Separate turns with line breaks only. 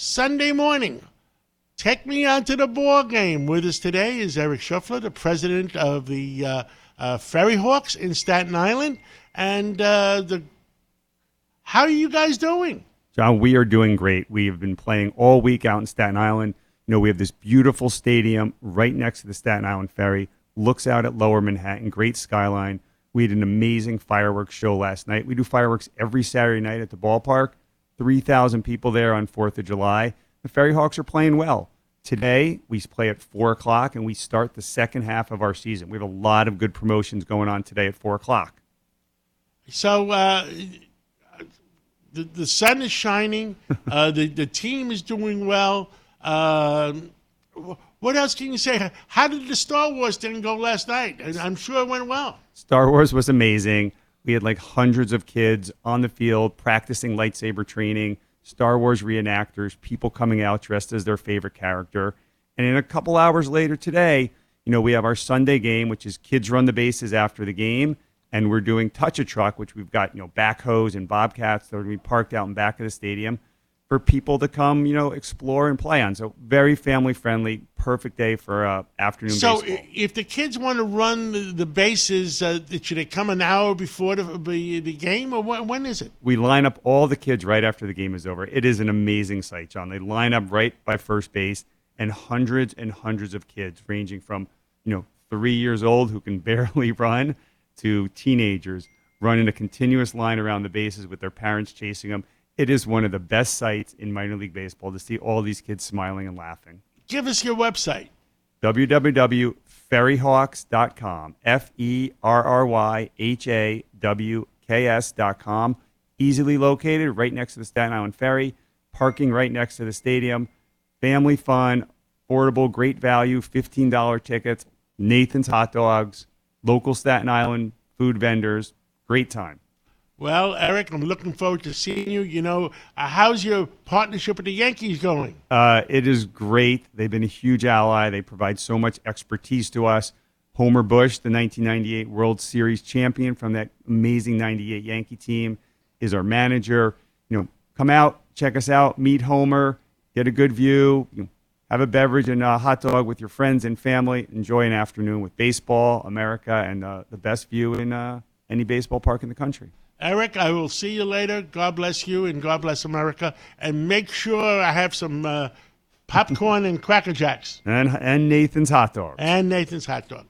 Sunday morning. Take me out to the ball game. With us today is Eric Shuffler, the president of the uh, uh, Ferryhawks in Staten Island. And uh, the how are you guys doing?
John, we are doing great. We have been playing all week out in Staten Island. You know, we have this beautiful stadium right next to the Staten Island Ferry, looks out at lower Manhattan, great skyline. We had an amazing fireworks show last night. We do fireworks every Saturday night at the ballpark. 3,000 people there on 4th of July. The Ferryhawks are playing well. Today, we play at 4 o'clock and we start the second half of our season. We have a lot of good promotions going on today at 4 o'clock.
So, uh, the, the sun is shining. uh, the, the team is doing well. Uh, what else can you say? How did the Star Wars thing go last night? I'm sure it went well.
Star Wars was amazing. We had like hundreds of kids on the field practicing lightsaber training, Star Wars reenactors, people coming out dressed as their favorite character. And in a couple hours later today, you know, we have our Sunday game, which is kids run the bases after the game and we're doing touch a truck, which we've got you know backhoes and bobcats that are going to be parked out in back of the stadium for people to come you know explore and play on. So very family friendly, perfect day for uh, afternoon.
So
baseball.
if the kids want to run the, the bases, uh, should they come an hour before the, the, the game, or when, when is it?
we line up all the kids right after the game is over. It is an amazing sight, John. They line up right by first base, and hundreds and hundreds of kids, ranging from you know three years old who can barely run to teenagers running a continuous line around the bases with their parents chasing them. It is one of the best sights in minor league baseball to see all these kids smiling and laughing.
Give us your website.
www.ferryhawks.com. F E R R Y H A W K S.com. Easily located right next to the Staten Island Ferry, parking right next to the stadium. Family fun, affordable, great value, $15 tickets, Nathan's hot dogs, local Staten Island food vendors. Great time.
Well, Eric, I'm looking forward to seeing you. You know, uh, how's your partnership with the Yankees going?
Uh, it is great. They've been a huge ally. They provide so much expertise to us. Homer Bush, the 1998 World Series champion from that amazing 98 Yankee team, is our manager. You know, come out, check us out, meet Homer, get a good view, you know, have a beverage and a hot dog with your friends and family. Enjoy an afternoon with baseball, America, and uh, the best view in uh, any baseball park in the country.
Eric, I will see you later. God bless you and God bless America. And make sure I have some uh, popcorn and Cracker Jacks
And, and Nathan's hot dogs.
and Nathan's hot dog.